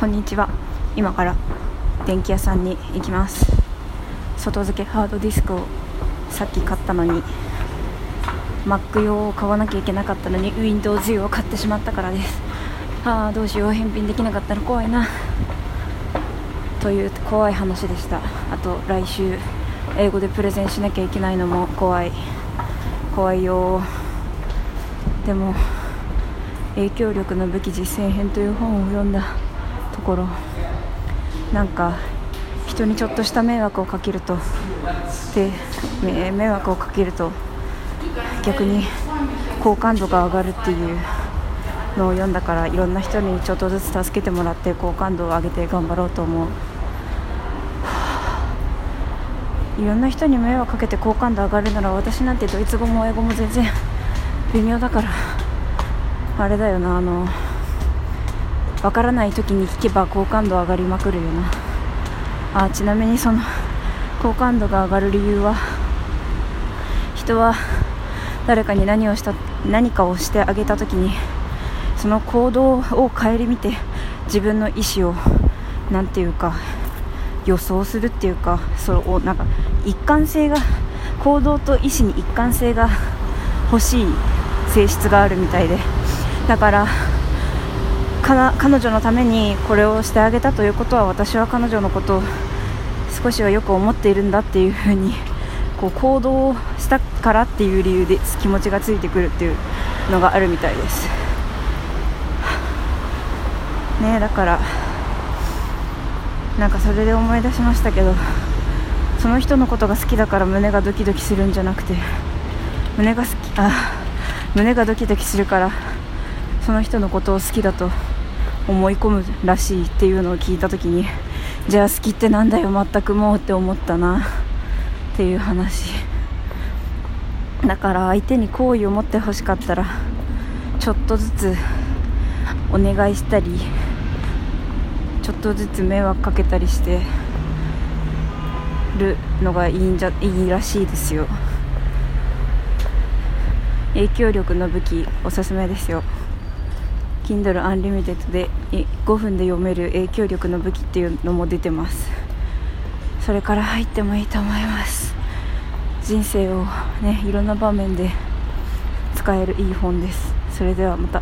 こんにちは。今から電気屋さんに行きます。外付けハードディスクをさっき買ったのに Mac 用を買わなきゃいけなかったのに Windows 用を買ってしまったからです。ああどうしよう。返品できなかったら怖いな。という怖い話でした。あと来週英語でプレゼンしなきゃいけないのも怖い。怖いよ。でも影響力の武器実践編という本を読んだ。ところなんか人にちょっとした迷惑をかけるとで迷惑をかけると逆に好感度が上がるっていうのを読んだからいろんな人にちょっとずつ助けてもらって好感度を上げて頑張ろうと思う。いろんな人に迷惑かけて好感度上がるなら私なんてドイツ語も英語も全然微妙だからあれだよなあのわからない時に聞けば好感度上がりまくるよな。あちなみにその好感度が上がる理由は人は誰かに何をした何かをしてあげた時にその行動を顧みて自分の意思を何て言うか予想するっていうかそれをなんか一貫性が行動と意思に一貫性が欲しい性質があるみたいで。だから彼女のためにこれをしてあげたということは私は彼女のことを少しはよく思っているんだっていうふうにこう行動したからっていう理由で気持ちがついてくるっていうのがあるみたいです。ねだからなんかそれで思い出しましたけどその人のことが好きだから胸がドキドキするんじゃなくて胸が好きあ胸がドキドキするからその人のことを好きだと思い込むらしいっていうのを聞いた時にじゃあ好きってなんだよ全くもうって思ったなっていう話。だから相手に好意を持ってほしかったらちょっとずつお願いしたりちょっとずつ迷惑かけたりしてるのがいいんじゃいいらしいですよ。影響力の武器おすすめですよ。Kindle Unlimited で5分で読める影響力の武器っていうのも出てます。それから入ってもいいと思います。人生をねいろんな場面で使えるいい本です。それではまた。